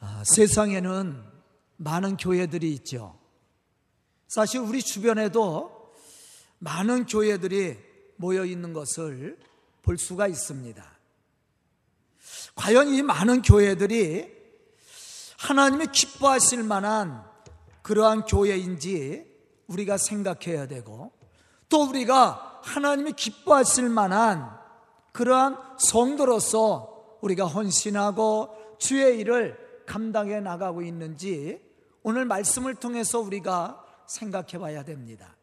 아, 세상에는 많은 교회들이 있죠. 사실 우리 주변에도 많은 교회들이 모여 있는 것을 볼 수가 있습니다. 과연 이 많은 교회들이 하나님이 기뻐하실 만한 그러한 교회인지 우리가 생각해야 되고 또 우리가 하나님이 기뻐하실 만한 그러한 성도로서 우리가 헌신하고 주의 일을 감당해 나가고 있는지 오늘 말씀을 통해서 우리가 생각해 봐야 됩니다.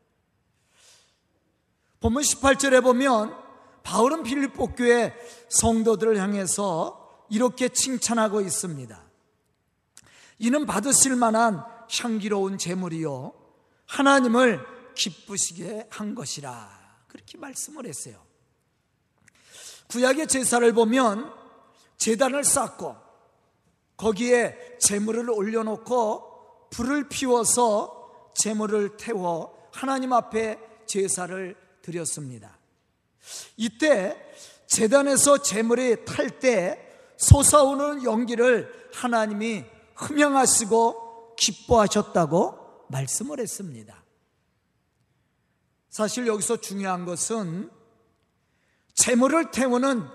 본문 18절에 보면 바울은 빌립보 교회 성도들을 향해서 이렇게 칭찬하고 있습니다. 이는 받으실 만한 향기로운 제물이요 하나님을 기쁘시게 한 것이라 그렇게 말씀을 했어요. 구약의 제사를 보면 제단을 쌓고 거기에 제물을 올려놓고 불을 피워서 제물을 태워 하나님 앞에 제사를 드렸습니다. 이때 재단에서 재물이 탈 때 솟아오는 연기를 하나님이 흠양하시고 기뻐하셨다고 말씀을 했습니다. 사실 여기서 중요한 것은 재물을 태우는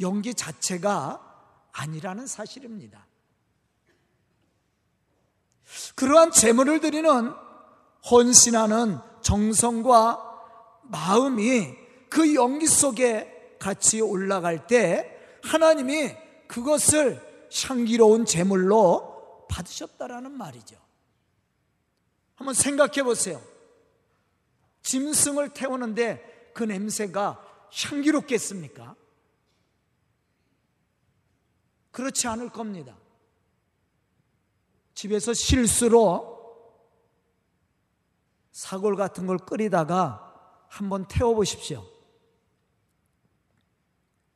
연기 자체가 아니라는 사실입니다. 그러한 재물을 드리는 헌신하는 정성과 마음이 그 연기 속에 같이 올라갈 때 하나님이 그것을 향기로운 제물로 받으셨다라는 말이죠. 한번 생각해 보세요. 짐승을 태우는데 그 냄새가 향기롭겠습니까? 그렇지 않을 겁니다. 집에서 실수로 사골 같은 걸 끓이다가 한번 태워보십시오.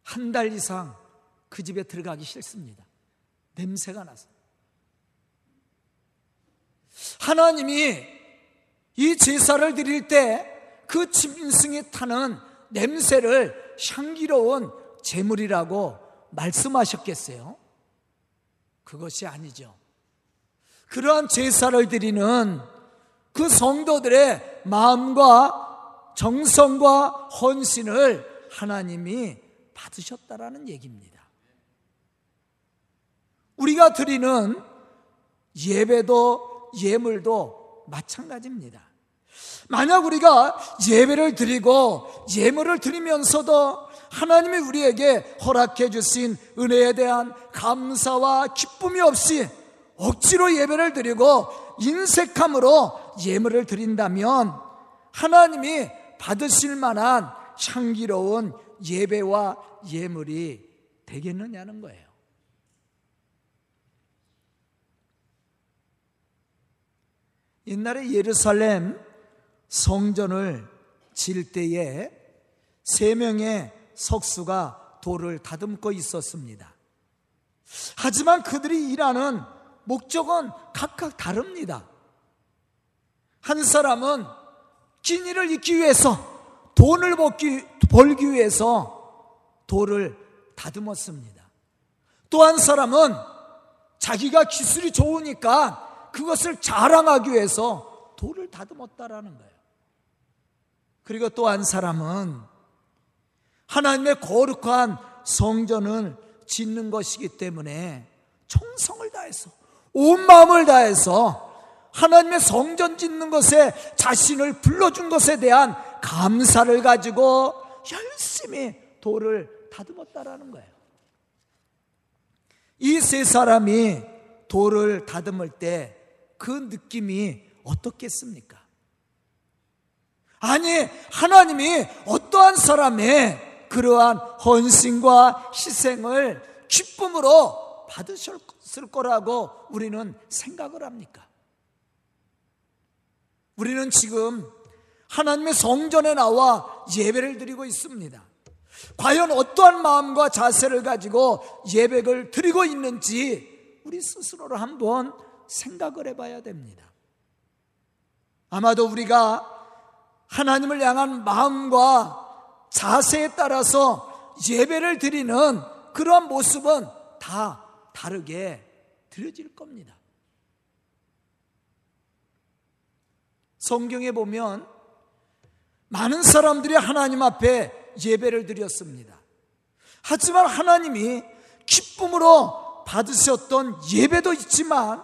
한 달 이상 그 집에 들어가기 싫습니다. 냄새가 나서. 하나님이 이 제사를 드릴 때 그 짐승이 타는 냄새를 향기로운 제물이라고 말씀하셨겠어요? 그것이 아니죠. 그러한 제사를 드리는 그 성도들의 마음과 정성과 헌신을 하나님이 받으셨다라는 얘기입니다. 우리가 드리는 예배도 예물도 마찬가지입니다. 만약 우리가 예배를 드리고 예물을 드리면서도 하나님이 우리에게 허락해 주신 은혜에 대한 감사와 기쁨이 없이 억지로 예배를 드리고 인색함으로 예물을 드린다면 하나님이 받으실 만한 향기로운 예배와 예물이 되겠느냐는 거예요. 옛날에 예루살렘 성전을 질 때에 세 명의 석수가 돌을 다듬고 있었습니다. 하지만 그들이 일하는 목적은 각각 다릅니다. 한 사람은 진리를 잊기 위해서 돈을 벌기, 벌기 위해서 돌을 다듬었습니다. 또 한 사람은 자기가 기술이 좋으니까 그것을 자랑하기 위해서 돌을 다듬었다라는 거예요. 그리고 또 한 사람은 하나님의 거룩한 성전을 짓는 것이기 때문에 정성을 다해서 온 마음을 다해서 하나님의 성전 짓는 것에 자신을 불러준 것에 대한 감사를 가지고 열심히 돌을 다듬었다라는 거예요. 이 세 사람이 돌을 다듬을 때 그 느낌이 어떻겠습니까? 아니, 하나님이 어떠한 사람의 그러한 헌신과 희생을 기쁨으로 받으셨 을 거라고 우리는 생각을 합니까? 우리는 지금 하나님의 성전에 나와 예배를 드리고 있습니다. 과연 어떠한 마음과 자세를 가지고 예배를 드리고 있는지 우리 스스로를 한번 생각을 해봐야 됩니다. 아마도 우리가 하나님을 향한 마음과 자세에 따라서 예배를 드리는 그러한 모습은 다 다르게 드려질 겁니다. 성경에 보면 많은 사람들이 하나님 앞에 예배를 드렸습니다. 하지만 하나님이 기쁨으로 받으셨던 예배도 있지만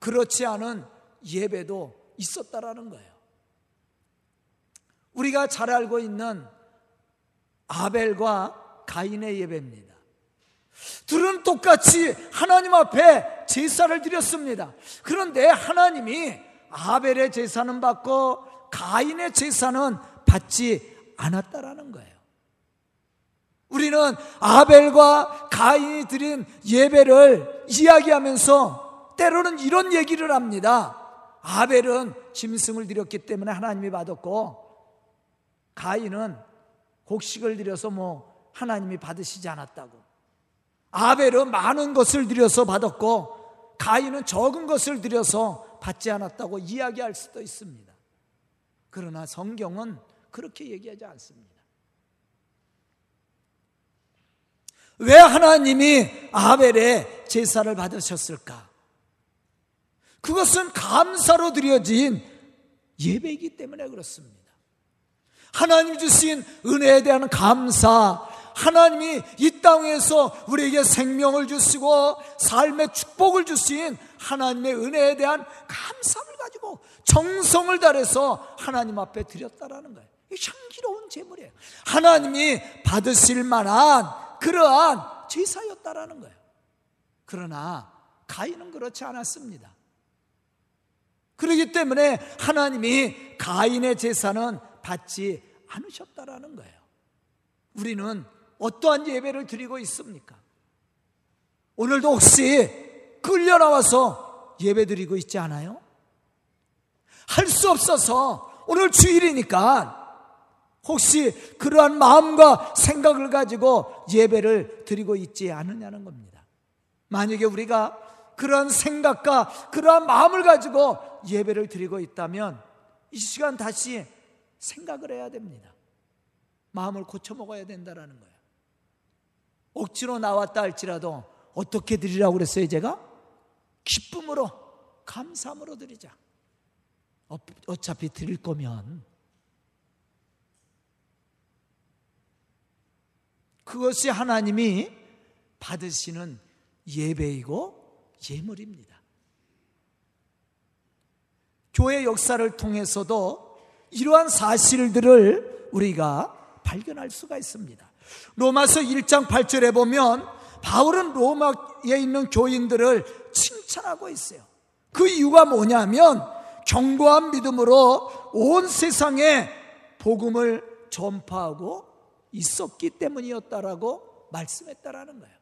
그렇지 않은 예배도 있었다라는 거예요. 우리가 잘 알고 있는 아벨과 가인의 예배입니다. 둘은 똑같이 하나님 앞에 제사를 드렸습니다. 그런데 하나님이 아벨의 제사는 받고 가인의 제사는 받지 않았다라는 거예요. 우리는 아벨과 가인이 드린 예배를 이야기하면서 때로는 이런 얘기를 합니다. 아벨은 짐승을 드렸기 때문에 하나님이 받았고 가인은 곡식을 드려서 뭐 하나님이 받으시지 않았다고. 아벨은 많은 것을 드려서 받았고 가인은 적은 것을 드려서 받지 않았다고 이야기할 수도 있습니다. 그러나 성경은 그렇게 얘기하지 않습니다. 왜 하나님이 아벨의 제사를 받으셨을까? 그것은 감사로 드려진 예배이기 때문에 그렇습니다. 하나님 주신 은혜에 대한 감사, 하나님이 이 땅에서 우리에게 생명을 주시고 삶의 축복을 주신 하나님의 은혜에 대한 감사를 가지고 정성을 다해서 하나님 앞에 드렸다라는 거예요. 향기로운 제물이에요. 하나님이 받으실 만한 그러한 제사였다라는 거예요. 그러나 가인은 그렇지 않았습니다. 그렇기 때문에 하나님이 가인의 제사는 받지 않으셨다라는 거예요. 우리는 어떠한 예배를 드리고 있습니까? 오늘도 혹시 끌려 나와서 예배 드리고 있지 않아요? 할 수 없어서 오늘 주일이니까 혹시 그러한 마음과 생각을 가지고 예배를 드리고 있지 않느냐는 겁니다. 만약에 우리가 그러한 생각과 그러한 마음을 가지고 예배를 드리고 있다면 이 시간 다시 생각을 해야 됩니다. 마음을 고쳐 먹어야 된다라는 거예요. 억지로 나왔다 할지라도 어떻게 드리라고 그랬어요, 제가? 기쁨으로, 감사함으로 드리자. 어, 어차피 드릴 거면 그것이 하나님이 받으시는 예배이고 예물입니다. 교회 역사를 통해서도 이러한 사실들을 우리가 발견할 수가 있습니다. 로마서 1장 8절에 보면 바울은 로마에 있는 교인들을 칭찬하고 있어요. 그 이유가 뭐냐면 견고한 믿음으로 온 세상에 복음을 전파하고 있었기 때문이었다라고 말씀했다라는 거예요.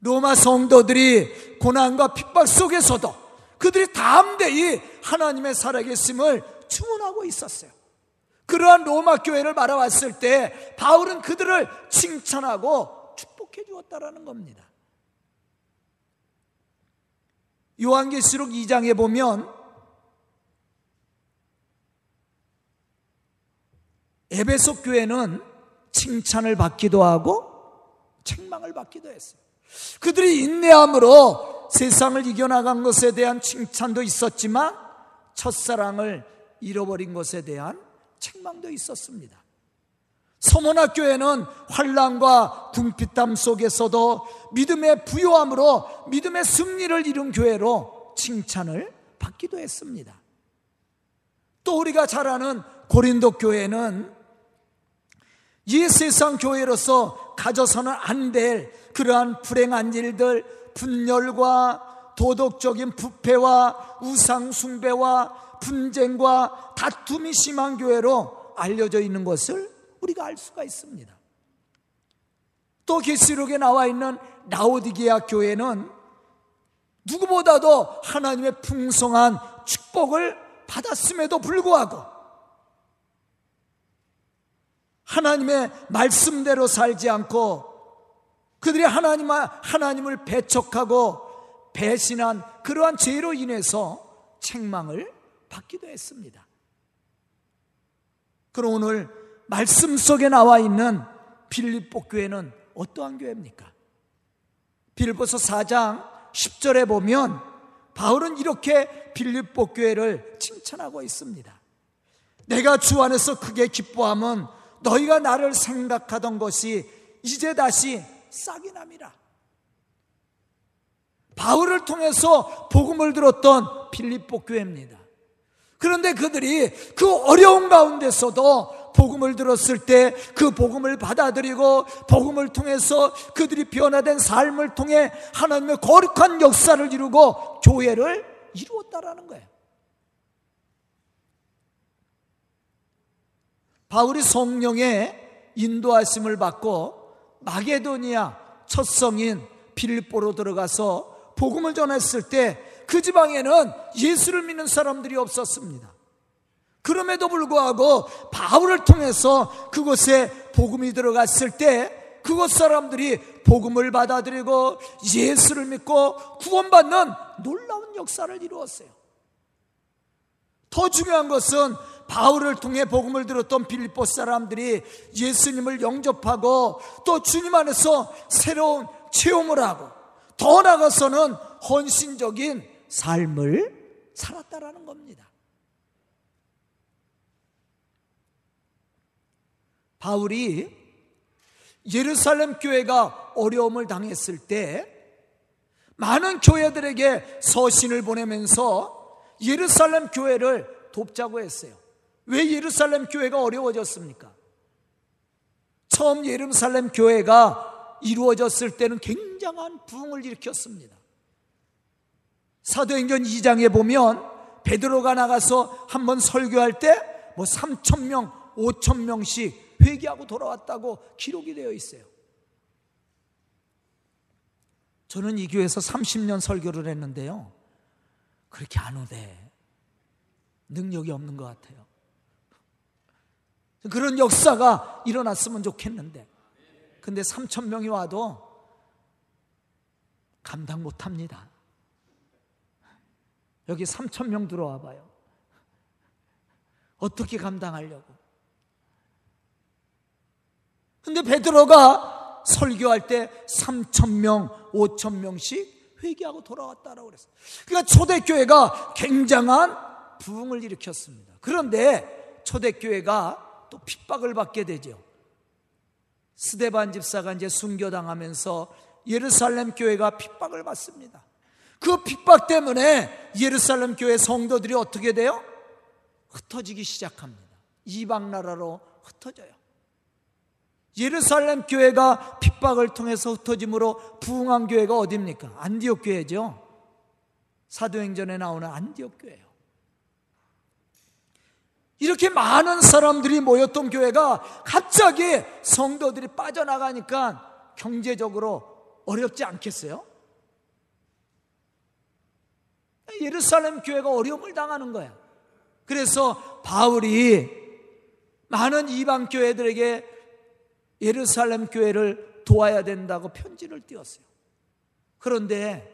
로마 성도들이 고난과 핍박 속에서도 그들이 담대히 하나님의 살아계심을 증언하고 있었어요. 그러한 로마 교회를 바라봤을 때 바울은 그들을 칭찬하고 축복해 주었다라는 겁니다. 요한계시록 2장에 보면 에베소 교회는 칭찬을 받기도 하고 책망을 받기도 했어요. 그들이 인내함으로 세상을 이겨나간 것에 대한 칭찬도 있었지만 첫사랑을 잃어버린 것에 대한 책망도 있었습니다. 서문학교에는 환란과 궁핍담 속에서도 믿음의 부요함으로 믿음의 승리를 이룬 교회로 칭찬을 받기도 했습니다. 또 우리가 잘 아는 고린도 교회는 이 세상 교회로서 가져서는 안 될 그러한 불행한 일들, 분열과 도덕적인 부패와 우상숭배와 분쟁과 다툼이 심한 교회로 알려져 있는 것을 우리가 알 수가 있습니다. 또 계시록에 나와 있는 라오디게아 교회는 누구보다도 하나님의 풍성한 축복을 받았음에도 불구하고 하나님의 말씀대로 살지 않고 그들이 하나님, 하나님을 배척하고 배신한 그러한 죄로 인해서 책망을 받기도 했습니다. 그럼 오늘 말씀 속에 나와 있는 빌립보 교회는 어떠한 교회입니까? 빌립보서 4장 10절에 보면 바울은 이렇게 빌립보 교회를 칭찬하고 있습니다. 내가 주 안에서 크게 기뻐함은 너희가 나를 생각하던 것이 이제 다시 싹이 남이라. 바울을 통해서 복음을 들었던 빌립보 교회입니다. 그런데 그들이 그 어려운 가운데서도 복음을 들었을 때 그 복음을 받아들이고 복음을 통해서 그들이 변화된 삶을 통해 하나님의 거룩한 역사를 이루고 교회를 이루었다라는 거예요. 바울이 성령의 인도하심을 받고 마게도니아 첫 성인 빌립보로 들어가서 복음을 전했을 때 그 지방에는 예수를 믿는 사람들이 없었습니다. 그럼에도 불구하고 바울을 통해서 그곳에 복음이 들어갔을 때 그곳 사람들이 복음을 받아들이고 예수를 믿고 구원받는 놀라운 역사를 이루었어요. 더 중요한 것은 바울을 통해 복음을 들었던 빌립보 사람들이 예수님을 영접하고 또 주님 안에서 새로운 체험을 하고 더 나아가서는 헌신적인 삶을 살았다라는 겁니다. 바울이 예루살렘 교회가 어려움을 당했을 때 많은 교회들에게 서신을 보내면서 예루살렘 교회를 돕자고 했어요. 왜 예루살렘 교회가 어려워졌습니까? 처음 예루살렘 교회가 이루어졌을 때는 굉장한 부흥을 일으켰습니다. 사도행전 2장에 보면 베드로가 나가서 한번 설교할 때 뭐 3천 명, 5천 명씩 회개하고 돌아왔다고 기록이 되어 있어요. 저는 이 교회에서 30년 설교를 했는데요. 그렇게 안 오대. 능력이 없는 것 같아요. 그런 역사가 일어났으면 좋겠는데. 근데 3천 명이 와도 감당 못 합니다. 여기 3천 명 들어와 봐요. 어떻게 감당하려고? 근데 베드로가 설교할 때 3천 명, 5천 명씩 회개하고 돌아왔다라고 그랬어요. 그러니까 초대교회가 굉장한 부흥을 일으켰습니다. 그런데 초대교회가 또 핍박을 받게 되죠. 스데반 집사가 이제 순교당하면서 예루살렘 교회가 핍박을 받습니다. 그 핍박 때문에 예루살렘 교회 성도들이 어떻게 돼요? 흩어지기 시작합니다. 이방 나라로 흩어져요. 예루살렘 교회가 핍박을 통해서 흩어짐으로 부흥한 교회가 어디입니까? 안디옥 교회죠. 사도행전에 나오는 안디옥 교회예요. 이렇게 많은 사람들이 모였던 교회가 갑자기 성도들이 빠져나가니까 경제적으로 어렵지 않겠어요? 예루살렘 교회가 어려움을 당하는 거야. 그래서 바울이 많은 이방 교회들에게 예루살렘 교회를 도와야 된다고 편지를 띄웠어요. 그런데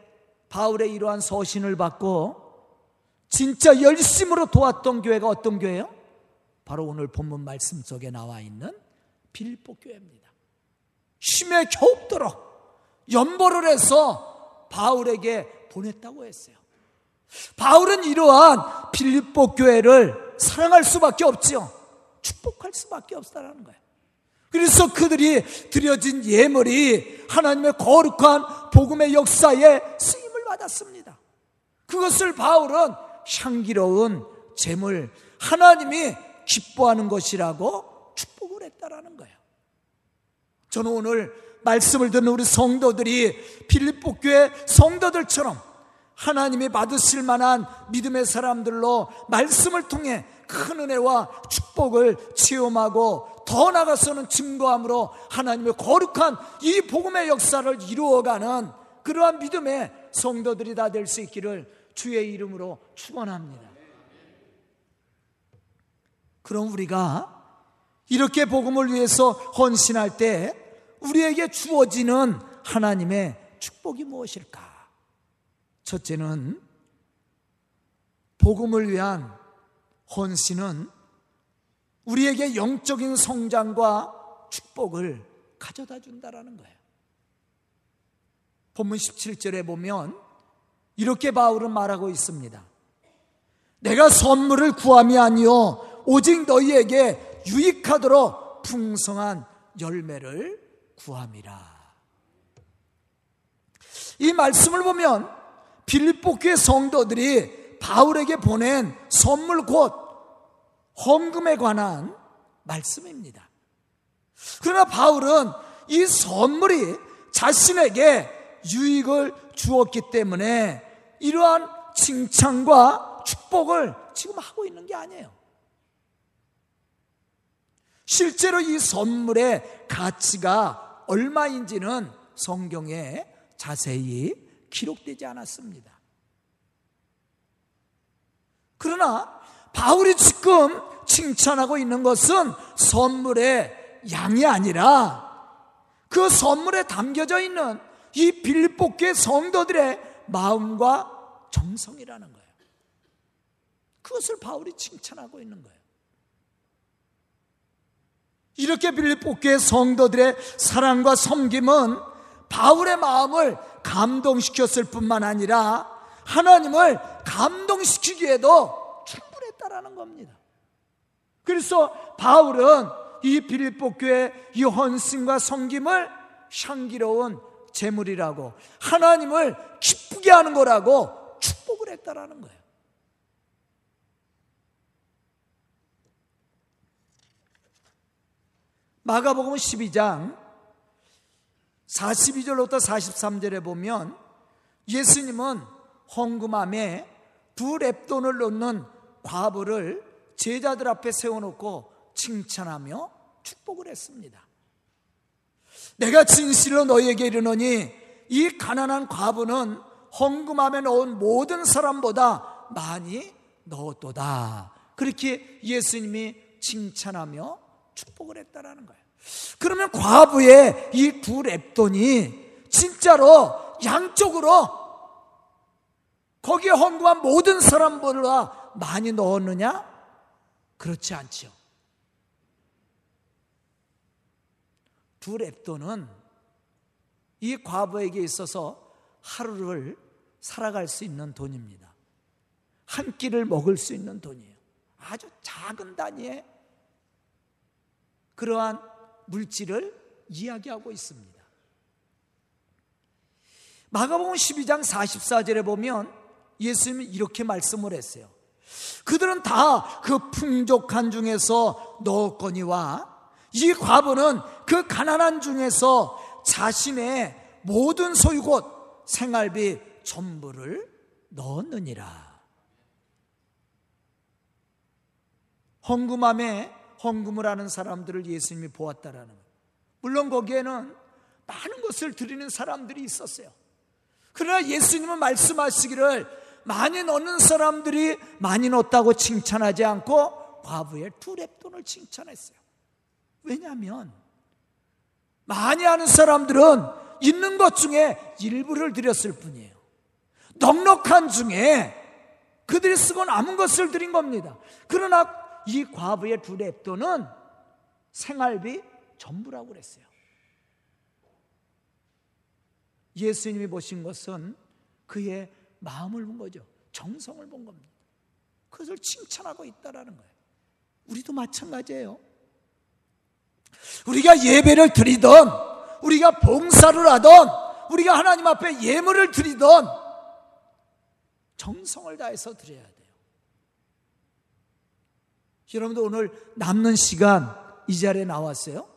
바울의 이러한 서신을 받고 진짜 열심으로 도왔던 교회가 어떤 교회요? 바로 오늘 본문 말씀 속에 나와 있는 빌보 교회입니다. 심에 겨웁도록 연보를 해서 바울에게 보냈다고 했어요. 바울은 이러한 빌립보 교회를 사랑할 수밖에 없지요. 축복할 수밖에 없다라는 거예요. 그래서 그들이 드려진 예물이 하나님의 거룩한 복음의 역사에 쓰임을 받았습니다. 그것을 바울은 향기로운 재물, 하나님이 기뻐하는 것이라고 축복을 했다라는 거예요. 저는 오늘 말씀을 듣는 우리 성도들이 빌립보 교회 성도들처럼 하나님이 받으실 만한 믿음의 사람들로 말씀을 통해 큰 은혜와 축복을 체험하고 더 나아가서는 증거함으로 하나님의 거룩한 이 복음의 역사를 이루어가는 그러한 믿음의 성도들이 다 될 수 있기를 주의 이름으로 축원합니다. 그럼 우리가 이렇게 복음을 위해서 헌신할 때 우리에게 주어지는 하나님의 축복이 무엇일까? 첫째는 복음을 위한 헌신은 우리에게 영적인 성장과 축복을 가져다 준다라는 거예요. 본문 17절에 보면 이렇게 바울은 말하고 있습니다. 내가 선물을 구함이 아니요 오직 너희에게 유익하도록 풍성한 열매를 구함이라. 이 말씀을 보면 빌립보 교회 성도들이 바울에게 보낸 선물 곧 헌금에 관한 말씀입니다. 그러나 바울은 이 선물이 자신에게 유익을 주었기 때문에 이러한 칭찬과 축복을 지금 하고 있는 게 아니에요. 실제로 이 선물의 가치가 얼마인지는 성경에 자세히 기록되지 않았습니다. 그러나 바울이 지금 칭찬하고 있는 것은 선물의 양이 아니라 그 선물에 담겨져 있는 이 빌립보교의 성도들의 마음과 정성이라는 거예요. 그것을 바울이 칭찬하고 있는 거예요. 이렇게 빌립보교의 성도들의 사랑과 섬김은 바울의 마음을 감동시켰을 뿐만 아니라 하나님을 감동시키기에도 충분했다라는 겁니다. 그래서 바울은 이 빌립보 교회 이 헌신과 섬김을 향기로운 재물이라고 하나님을 기쁘게 하는 거라고 축복을 했다라는 거예요. 마가복음 12장 42절부터 43절에 보면 예수님은 헌금함에 두 랩돈을 놓는 과부를 제자들 앞에 세워놓고 칭찬하며 축복을 했습니다. 내가 진실로 너희에게 이르노니 이 가난한 과부는 헌금함에 넣은 모든 사람보다 많이 넣었도다. 그렇게 예수님이 칭찬하며 축복을 했다라는 거예요. 그러면 과부의 이 두 랩돈이 진짜로 양쪽으로 거기에 헌금한 모든 사람보다 많이 넣었느냐? 그렇지 않죠. 두 랩돈은 이 과부에게 있어서 하루를 살아갈 수 있는 돈입니다. 한 끼를 먹을 수 있는 돈이에요. 아주 작은 단위의 그러한 물질을 이야기하고 있습니다. 마가복음 12장 44절에 보면 예수님이 이렇게 말씀을 했어요. 그들은 다 그 풍족한 중에서 넣었거니와 이 과부는 그 가난한 중에서 자신의 모든 소유 곧 생활비 전부를 넣었느니라. 헌금함에 헌금을 하는 사람들을 예수님이 보았다라는 거예요. 물론 거기에는 많은 것을 드리는 사람들이 있었어요. 그러나 예수님은 말씀하시기를 많이 넣는 사람들이 많이 넣었다고 칭찬하지 않고 과부의 두 랩돈을 칭찬했어요. 왜냐하면 많이 하는 사람들은 있는 것 중에 일부를 드렸을 뿐이에요. 넉넉한 중에 그들이 쓰고 남은 것을 드린 겁니다. 그러나 이 과부의 두 랩돈은 생활비 전부라고 그랬어요. 예수님이 보신 것은 그의 마음을 본 거죠. 정성을 본 겁니다. 그것을 칭찬하고 있다라는 거예요. 우리도 마찬가지예요. 우리가 예배를 드리던, 우리가 봉사를 하던, 우리가 하나님 앞에 예물을 드리던 정성을 다해서 드려야 돼요. 여러분도 오늘 남는 시간 이 자리에 나왔어요?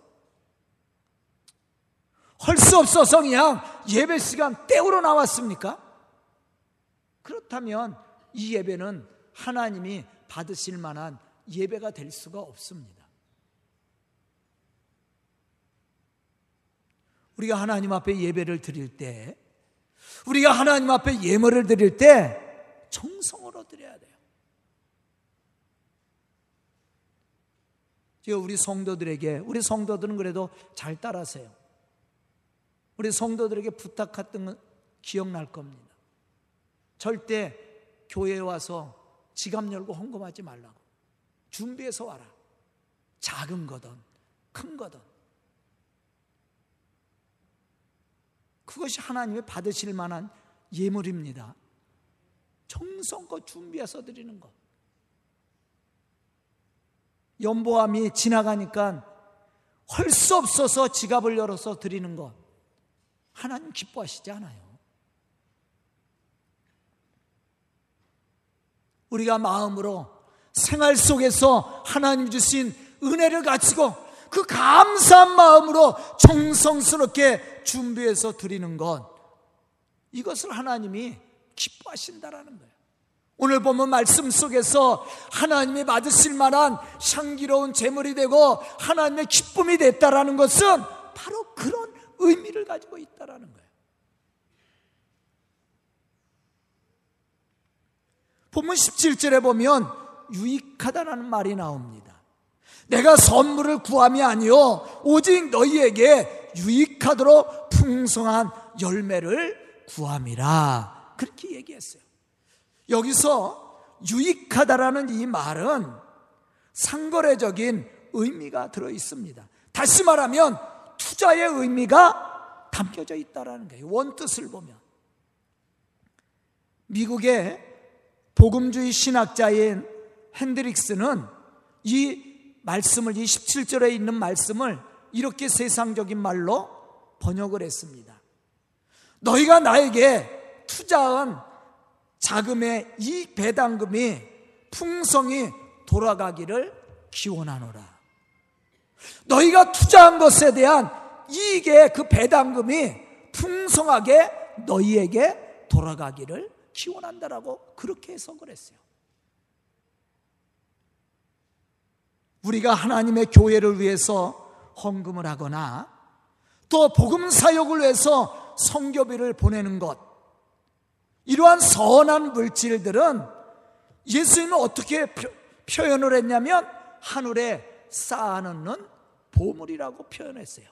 할 수 없어서 그냥 예배 시간 때우러 나왔습니까? 그렇다면 이 예배는 하나님이 받으실 만한 예배가 될 수가 없습니다. 우리가 하나님 앞에 예배를 드릴 때, 우리가 하나님 앞에 예물을 드릴 때 정성으로 드려야 돼요. 제가 우리 성도들에게, 우리 성도들은 그래도 잘 따라세요. 우리 성도들에게 부탁했던 건 기억날 겁니다. 절대 교회에 와서 지갑 열고 헌금하지 말라고. 준비해서 와라. 작은 거든, 큰 거든. 그것이 하나님의 받으실 만한 예물입니다. 정성껏 준비해서 드리는 것. 연보암이 지나가니까 할수 없어서 지갑을 열어서 드리는 것. 하나님 기뻐하시지 않아요. 우리가 마음으로 생활 속에서 하나님 주신 은혜를 가지고 그 감사한 마음으로 정성스럽게 준비해서 드리는 것. 이것을 하나님이 기뻐하신다라는 거예요. 오늘 보면 말씀 속에서 하나님이 받으실 만한 향기로운 제물이 되고 하나님의 기쁨이 됐다라는 것은 바로 그런 의미를 가지고 있다라는 거예요. 본문 17절에 보면 유익하다라는 말이 나옵니다. 내가 선물을 구함이 아니요 오직 너희에게 유익하도록 풍성한 열매를 구함이라 그렇게 얘기했어요. 여기서 유익하다라는 이 말은 상거래적인 의미가 들어 있습니다. 다시 말하면 투자의 의미가 담겨져 있다라는 거예요. 원뜻을 보면 미국의 복음주의 신학자인 핸드릭스는 이 말씀을 이 17절에 있는 말씀을 이렇게 세상적인 말로 번역을 했습니다. 너희가 나에게 투자한 자금의 이 배당금이 풍성히 돌아가기를 기원하노라. 너희가 투자한 것에 대한 이익의 그 배당금이 풍성하게 너희에게 돌아가기를 기원한다라고 그렇게 해석을 했어요. 우리가 하나님의 교회를 위해서 헌금을 하거나 또 복음 사역을 위해서 성교비를 보내는 것 이러한 선한 물질들은 예수님은 어떻게 표, 현을 했냐면 하늘에 쌓아놓는 보물이라고 표현했어요.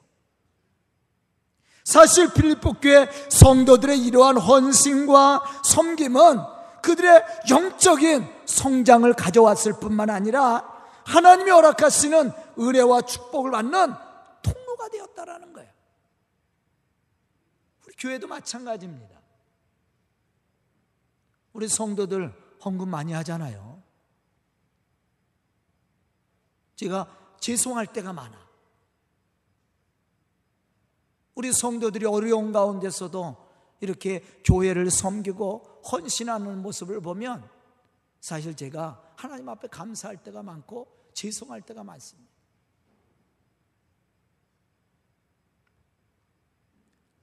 사실 필리포 교회 성도들의 이러한 헌신과 섬김은 그들의 영적인 성장을 가져왔을 뿐만 아니라 하나님이 허락하시는 은혜와 축복을 받는 통로가 되었다라는 거예요. 우리 교회도 마찬가지입니다. 우리 성도들 헌금 많이 하잖아요. 제가 죄송할 때가 많아. 우리 성도들이 어려운 가운데서도 이렇게 교회를 섬기고 헌신하는 모습을 보면 사실 제가 하나님 앞에 감사할 때가 많고 죄송할 때가 많습니다.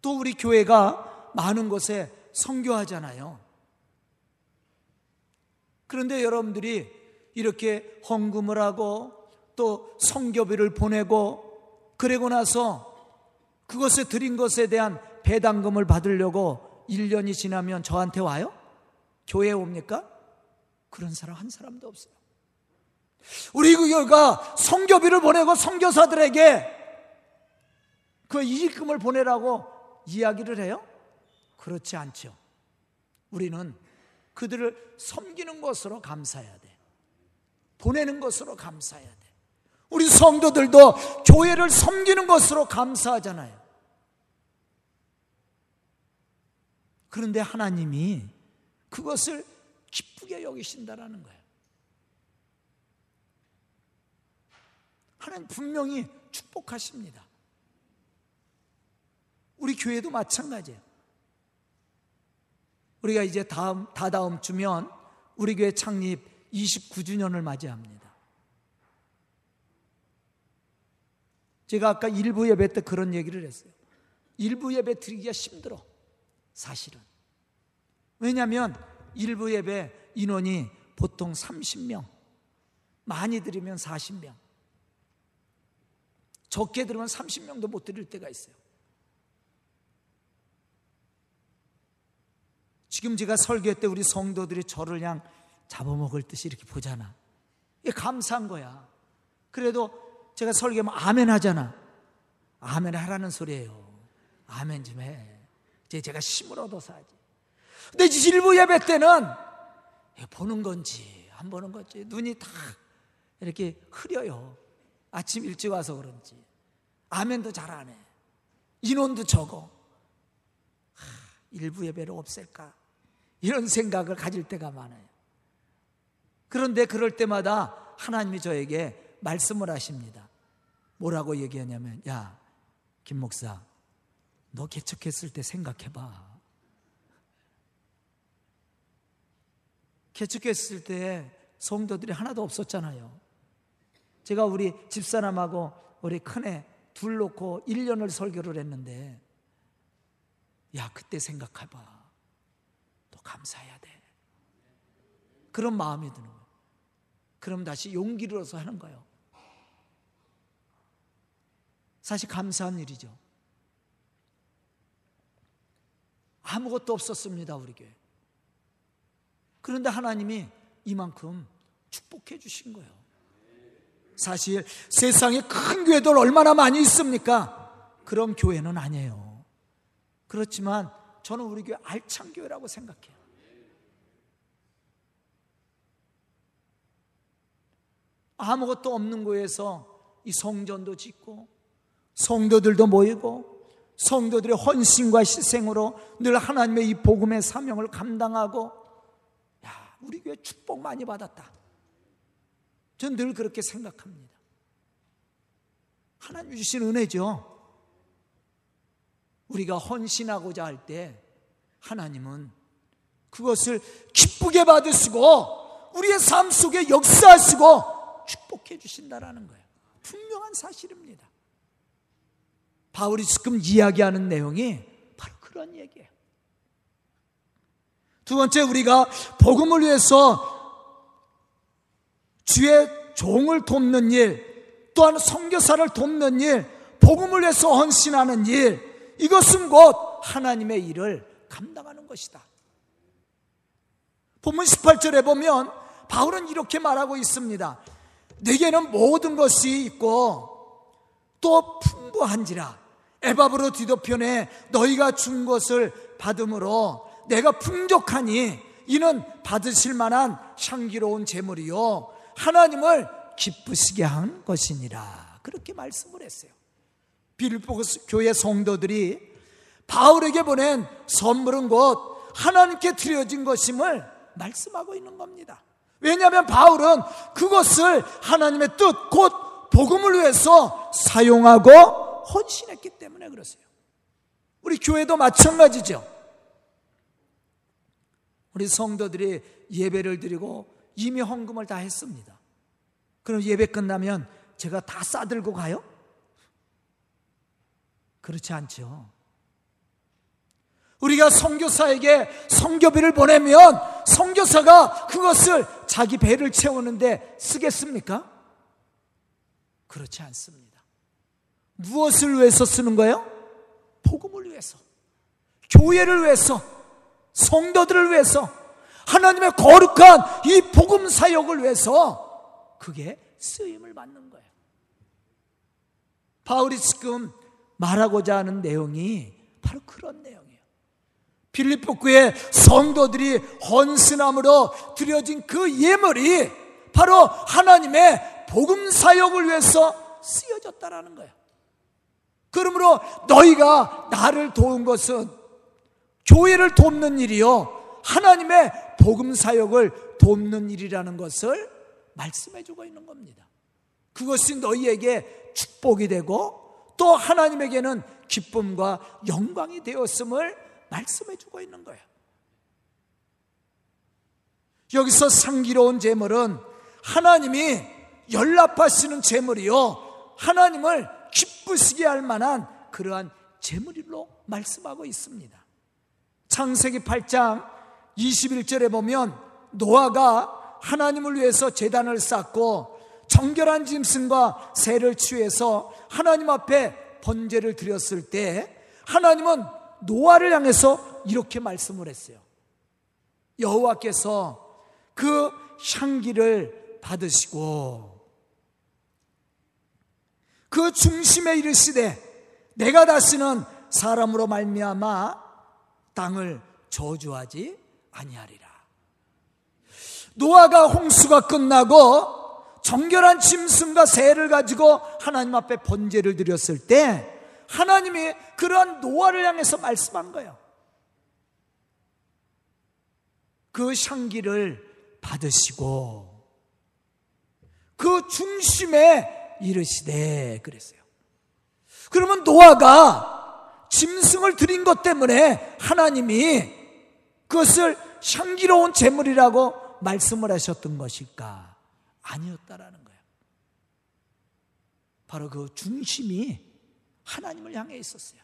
또 우리 교회가 많은 곳에 성교하잖아요. 그런데 여러분들이 이렇게 헌금을 하고 또 성교비를 보내고 그러고 나서 그것에 드린 것에 대한 배당금을 받으려고 1년이 지나면 저한테 와요? 교회에 옵니까? 그런 사람 한 사람도 없어요. 우리 교회가 성교비를 보내고 성교사들에게 그 이익금을 보내라고 이야기를 해요? 그렇지 않죠. 우리는 그들을 섬기는 것으로 감사해야 돼. 보내는 것으로 감사해야 돼. 우리 성도들도 교회를 섬기는 것으로 감사하잖아요. 그런데 하나님이 그것을 기쁘게 여기신다라는 거예요. 하나님 분명히 축복하십니다. 우리 교회도 마찬가지예요. 우리가 이제 다음, 다다음 주면 우리 교회 창립 29주년을 맞이합니다. 제가 아까 일부 예배 때 그런 얘기를 했어요. 일부 예배 드리기가 힘들어. 사실은. 왜냐하면 일부 예배 인원이 보통 30명, 많이 드리면 40명. 적게 들으면 30명도 못 드릴 때가 있어요. 지금 제가 설교할 때 우리 성도들이 저를 그냥 잡아먹을 듯이 이렇게 보잖아. 이게 감사한 거야. 그래도 제가 설교하면 아멘 하잖아. 아멘 하라는 소리예요. 아멘 좀 해. 이제 제가 힘을 얻어서 하지. 근데 일부 예배 때는 보는 건지 안 보는 건지 눈이 다 이렇게 흐려요. 아침 일찍 와서 그런지 아멘도 잘 안 해. 인원도 적어. 하, 일부 예배를 없앨까? 이런 생각을 가질 때가 많아요. 그런데 그럴 때마다 하나님이 저에게 말씀을 하십니다. 뭐라고 얘기하냐면, 야, 김 목사, 너 개척했을 때 생각해봐. 개척했을 때 성도들이 하나도 없었잖아요. 제가 우리 집사람하고 우리 큰애 둘 놓고 1년을 설교를 했는데, 야, 그때 생각해봐. 또 감사해야 돼. 그런 마음이 드는 거예요. 그럼 다시 용기를 얻어서 하는 거예요. 사실 감사한 일이죠. 아무것도 없었습니다, 우리 교회. 그런데 하나님이 이만큼 축복해 주신 거예요. 사실 세상에 큰 교회들 얼마나 많이 있습니까? 그런 교회는 아니에요. 그렇지만 저는 우리 교회 알찬 교회라고 생각해요. 아무것도 없는 곳에서 이 성전도 짓고 성도들도 모이고 성도들의 헌신과 희생으로 늘 하나님의 이 복음의 사명을 감당하고 야, 우리 교회 축복 많이 받았다. 전 늘 그렇게 생각합니다. 하나님 주신 은혜죠. 우리가 헌신하고자 할 때 하나님은 그것을 기쁘게 받으시고 우리의 삶 속에 역사하시고 축복해 주신다라는 거예요. 분명한 사실입니다. 바울이 지금 이야기하는 내용이 바로 그런 얘기예요. 두 번째 우리가 복음을 위해서 주의 종을 돕는 일, 또한 선교사를 돕는 일, 복음을 위해서 헌신하는 일, 이것은 곧 하나님의 일을 감당하는 것이다. 본문 18절에 보면 바울은 이렇게 말하고 있습니다. 내게는 모든 것이 있고 또 풍부한지라 에바브로 뒤도편에 너희가 준 것을 받음으로 내가 풍족하니 이는 받으실 만한 향기로운 재물이요 하나님을 기쁘시게 한 것이니라 그렇게 말씀을 했어요. 빌보 교회 성도들이 바울에게 보낸 선물은 곧 하나님께 드려진 것임을 말씀하고 있는 겁니다. 왜냐하면 바울은 그것을 하나님의 뜻, 곧 복음을 위해서 사용하고 헌신했기 때문에 그러세요. 우리 교회도 마찬가지죠. 우리 성도들이 예배를 드리고 이미 헌금을 다 했습니다. 그럼 예배 끝나면 제가 다 싸들고 가요? 그렇지 않죠. 우리가 성교사에게 성교비를 보내면 성교사가 그것을 자기 배를 채우는데 쓰겠습니까? 그렇지 않습니다. 무엇을 위해서 쓰는 거예요? 복음을 위해서. 교회를 위해서. 성도들을 위해서. 하나님의 거룩한 이 복음 사역을 위해서 그게 쓰임을 받는 거예요. 바울이 지금 말하고자 하는 내용이 바로 그런 내용이에요. 빌립보 교회 성도들이 헌신함으로 드려진 그 예물이 바로 하나님의 복음 사역을 위해서 쓰여졌다라는 거예요. 그러므로 너희가 나를 도운 것은 교회를 돕는 일이요. 하나님의 복음 사역을 돕는 일이라는 것을 말씀해 주고 있는 겁니다. 그것이 너희에게 축복이 되고 또 하나님에게는 기쁨과 영광이 되었음을 말씀해 주고 있는 거예요. 여기서 상기로운 재물은 하나님이 연락하시는 재물이요. 하나님을 기쁘시게 할 만한 그러한 재물로 말씀하고 있습니다. 창세기 8장 21절에 보면 노아가 하나님을 위해서 재단을 쌓고 정결한 짐승과 새를 취해서 하나님 앞에 번제를 드렸을 때 하나님은 노아를 향해서 이렇게 말씀을 했어요. 여호와께서 그 향기를 받으시고 그 중심에 이르시되 내가 다시는 사람으로 말미암아 땅을 저주하지 아니하리라. 노아가 홍수가 끝나고 정결한 짐승과 새를 가지고 하나님 앞에 번제를 드렸을 때 하나님이 그러한 노아를 향해서 말씀한 거예요. 그 향기를 받으시고 그 중심에 이르시되 그랬어요. 그러면 노아가 짐승을 드린 것 때문에 하나님이 그것을 향기로운 제물이라고 말씀을 하셨던 것일까? 아니었다라는 거예요. 바로 그 중심이 하나님을 향해 있었어요.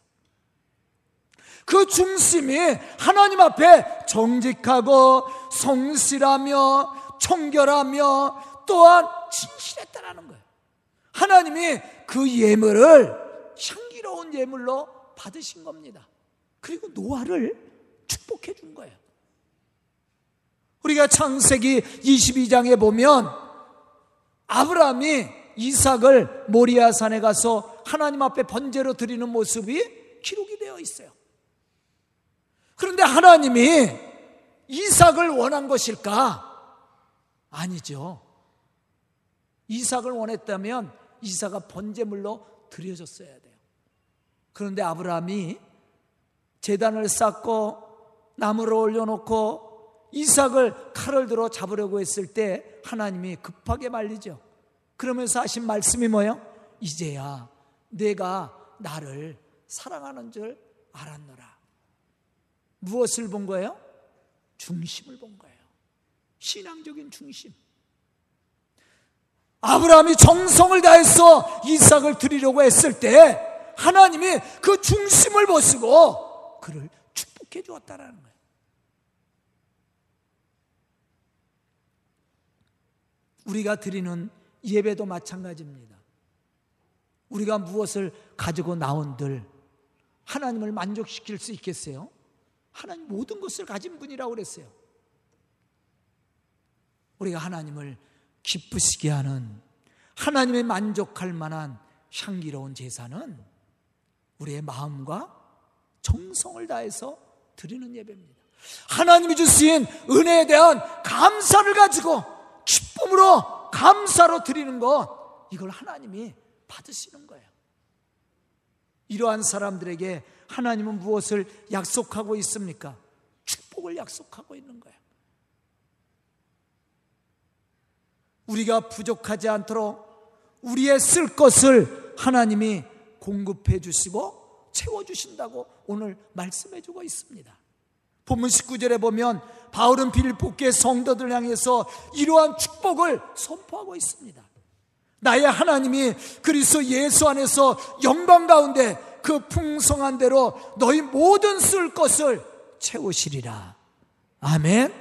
그 중심이 하나님 앞에 정직하고 성실하며 청결하며 또한 진실했다라는 거예요. 하나님이 그 예물을 향기로운 예물로 받으신 겁니다. 그리고 노아를 축복해 준 거예요. 우리가 창세기 22장에 보면 아브라함이 이삭을 모리아 산에 가서 하나님 앞에 번제로 드리는 모습이 기록이 되어 있어요. 그런데 하나님이 이삭을 원한 것일까? 아니죠. 이삭을 원했다면 이삭가 번제물로 드려졌어야 돼요. 그런데 아브라함이 재단을 쌓고 나무를 올려놓고 이삭을 칼을 들어 잡으려고 했을 때 하나님이 급하게 말리죠. 그러면서 하신 말씀이 뭐예요? 이제야 내가 나를 사랑하는 줄 알았노라. 무엇을 본 거예요? 중심을 본 거예요. 신앙적인 중심. 아브라함이 정성을 다해서 이삭을 드리려고 했을 때 하나님이 그 중심을 보시고 그를 축복해 주었다라는 거예요. 우리가 드리는 예배도 마찬가지입니다. 우리가 무엇을 가지고 나온들 하나님을 만족시킬 수 있겠어요? 하나님 모든 것을 가진 분이라고 그랬어요. 우리가 하나님을 기쁘시게 하는 하나님의 만족할 만한 향기로운 제사는 우리의 마음과 정성을 다해서 드리는 예배입니다. 하나님이 주신 은혜에 대한 감사를 가지고 기쁨으로 감사로 드리는 것, 이걸 하나님이 받으시는 거예요. 이러한 사람들에게 하나님은 무엇을 약속하고 있습니까? 축복을 약속하고 있는 거예요. 우리가 부족하지 않도록 우리의 쓸 것을 하나님이 공급해 주시고 채워 주신다고 오늘 말씀해 주고 있습니다. 본문 19절에 보면 바울은 빌립보교의 성도들 향해서 이러한 축복을 선포하고 있습니다. 나의 하나님이 그리스도 예수 안에서 영광 가운데 그 풍성한 대로 너희 모든 쓸 것을 채우시리라. 아멘.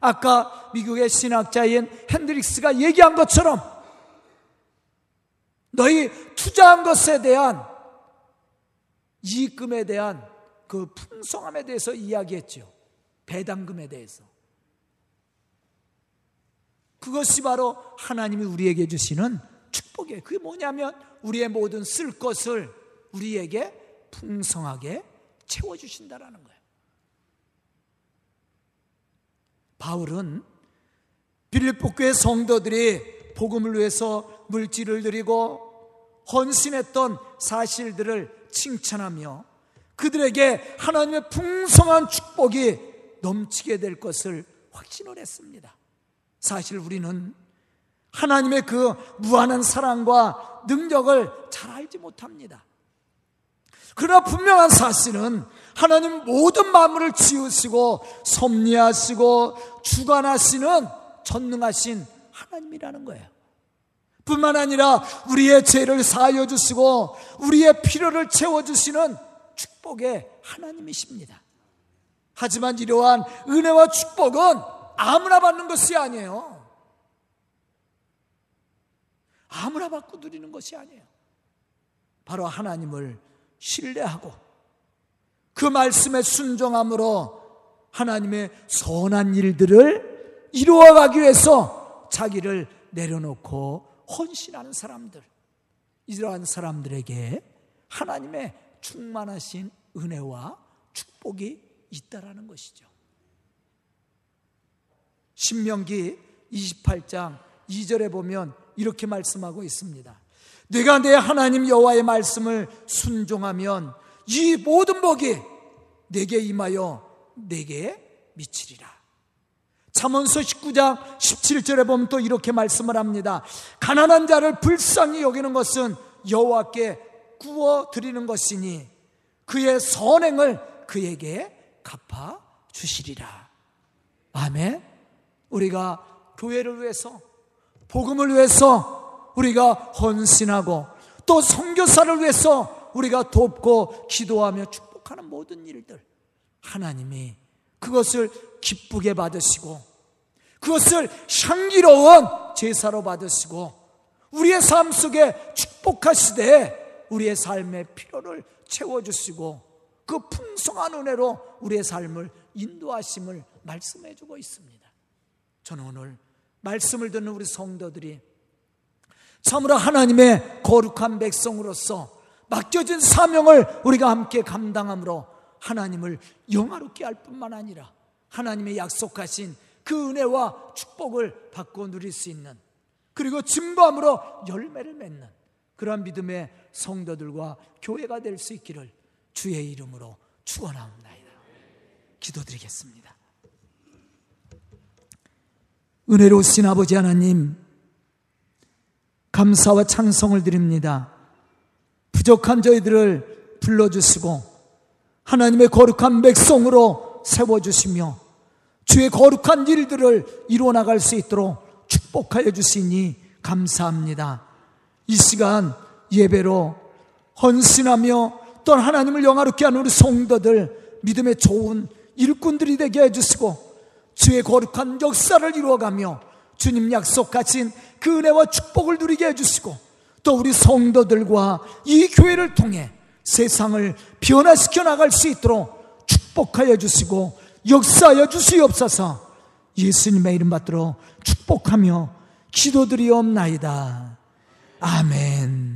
아까 미국의 신학자인 핸드릭스가 얘기한 것처럼 너희 투자한 것에 대한 이익금에 대한 그 풍성함에 대해서 이야기했죠. 배당금에 대해서. 그것이 바로 하나님이 우리에게 주시는 축복이에요. 그게 뭐냐면 우리의 모든 쓸 것을 우리에게 풍성하게 채워주신다라는 거예요. 바울은 빌립보 교회 성도들이 복음을 위해서 물질을 드리고 헌신했던 사실들을 칭찬하며 그들에게 하나님의 풍성한 축복이 넘치게 될 것을 확신을 했습니다. 사실 우리는 하나님의 그 무한한 사랑과 능력을 잘 알지 못합니다. 그러나 분명한 사실은 하나님 모든 만물을 지으시고 섭리하시고 주관하시는 전능하신 하나님이라는 거예요. 뿐만 아니라 우리의 죄를 사하여 주시고 우리의 필요를 채워 주시는 축복의 하나님이십니다. 하지만 이러한 은혜와 축복은 아무나 받는 것이 아니에요. 아무나 받고 누리는 것이 아니에요. 바로 하나님을 신뢰하고 그 말씀에 순종함으로 하나님의 선한 일들을 이루어가기 위해서 자기를 내려놓고 헌신하는 사람들, 이러한 사람들에게 하나님의 충만하신 은혜와 축복이 있다라는 것이죠. 신명기 28장 2절에 보면 이렇게 말씀하고 있습니다. 내가 내 하나님 여호와의 말씀을 순종하면 이 모든 복이 내게 임하여 내게 미치리라. 잠언서 19장 17절에 보면 또 이렇게 말씀을 합니다. 가난한 자를 불쌍히 여기는 것은 여호와께 구워 드리는 것이니 그의 선행을 그에게 갚아 주시리라. 아멘. 우리가 교회를 위해서 복음을 위해서 우리가 헌신하고 또 선교사를 위해서 우리가 돕고 기도하며 축복하는 모든 일들 하나님이 그것을 기쁘게 받으시고 그것을 향기로운 제사로 받으시고 우리의 삶 속에 축복하시되 우리의 삶의 필요를 채워주시고 그 풍성한 은혜로 우리의 삶을 인도하심을 말씀해 주고 있습니다. 저는 오늘 말씀을 듣는 우리 성도들이 참으로 하나님의 거룩한 백성으로서 맡겨진 사명을 우리가 함께 감당함으로 하나님을 영화롭게 할 뿐만 아니라 하나님의 약속하신 그 은혜와 축복을 받고 누릴 수 있는 그리고 증거함으로 열매를 맺는 그러한 믿음의 성도들과 교회가 될 수 있기를 주의 이름으로 축원하옵나이다. 기도드리겠습니다. 은혜로우신 아버지 하나님 감사와 찬성을 드립니다. 부족한 저희들을 불러주시고 하나님의 거룩한 백성으로 세워주시며 주의 거룩한 일들을 이루어 나갈 수 있도록 축복하여 주시니 감사합니다. 이 시간 예배로 헌신하며 또 하나님을 영화롭게 하는 우리 성도들 믿음의 좋은 일꾼들이 되게 해주시고 주의 거룩한 역사를 이루어가며 주님 약속하신 그 은혜와 축복을 누리게 해주시고 또 우리 성도들과 이 교회를 통해 세상을 변화시켜 나갈 수 있도록 축복하여 주시고 역사하여 주시옵소서 예수님의 이름 받들어 축복하며 기도드리옵나이다. 아멘.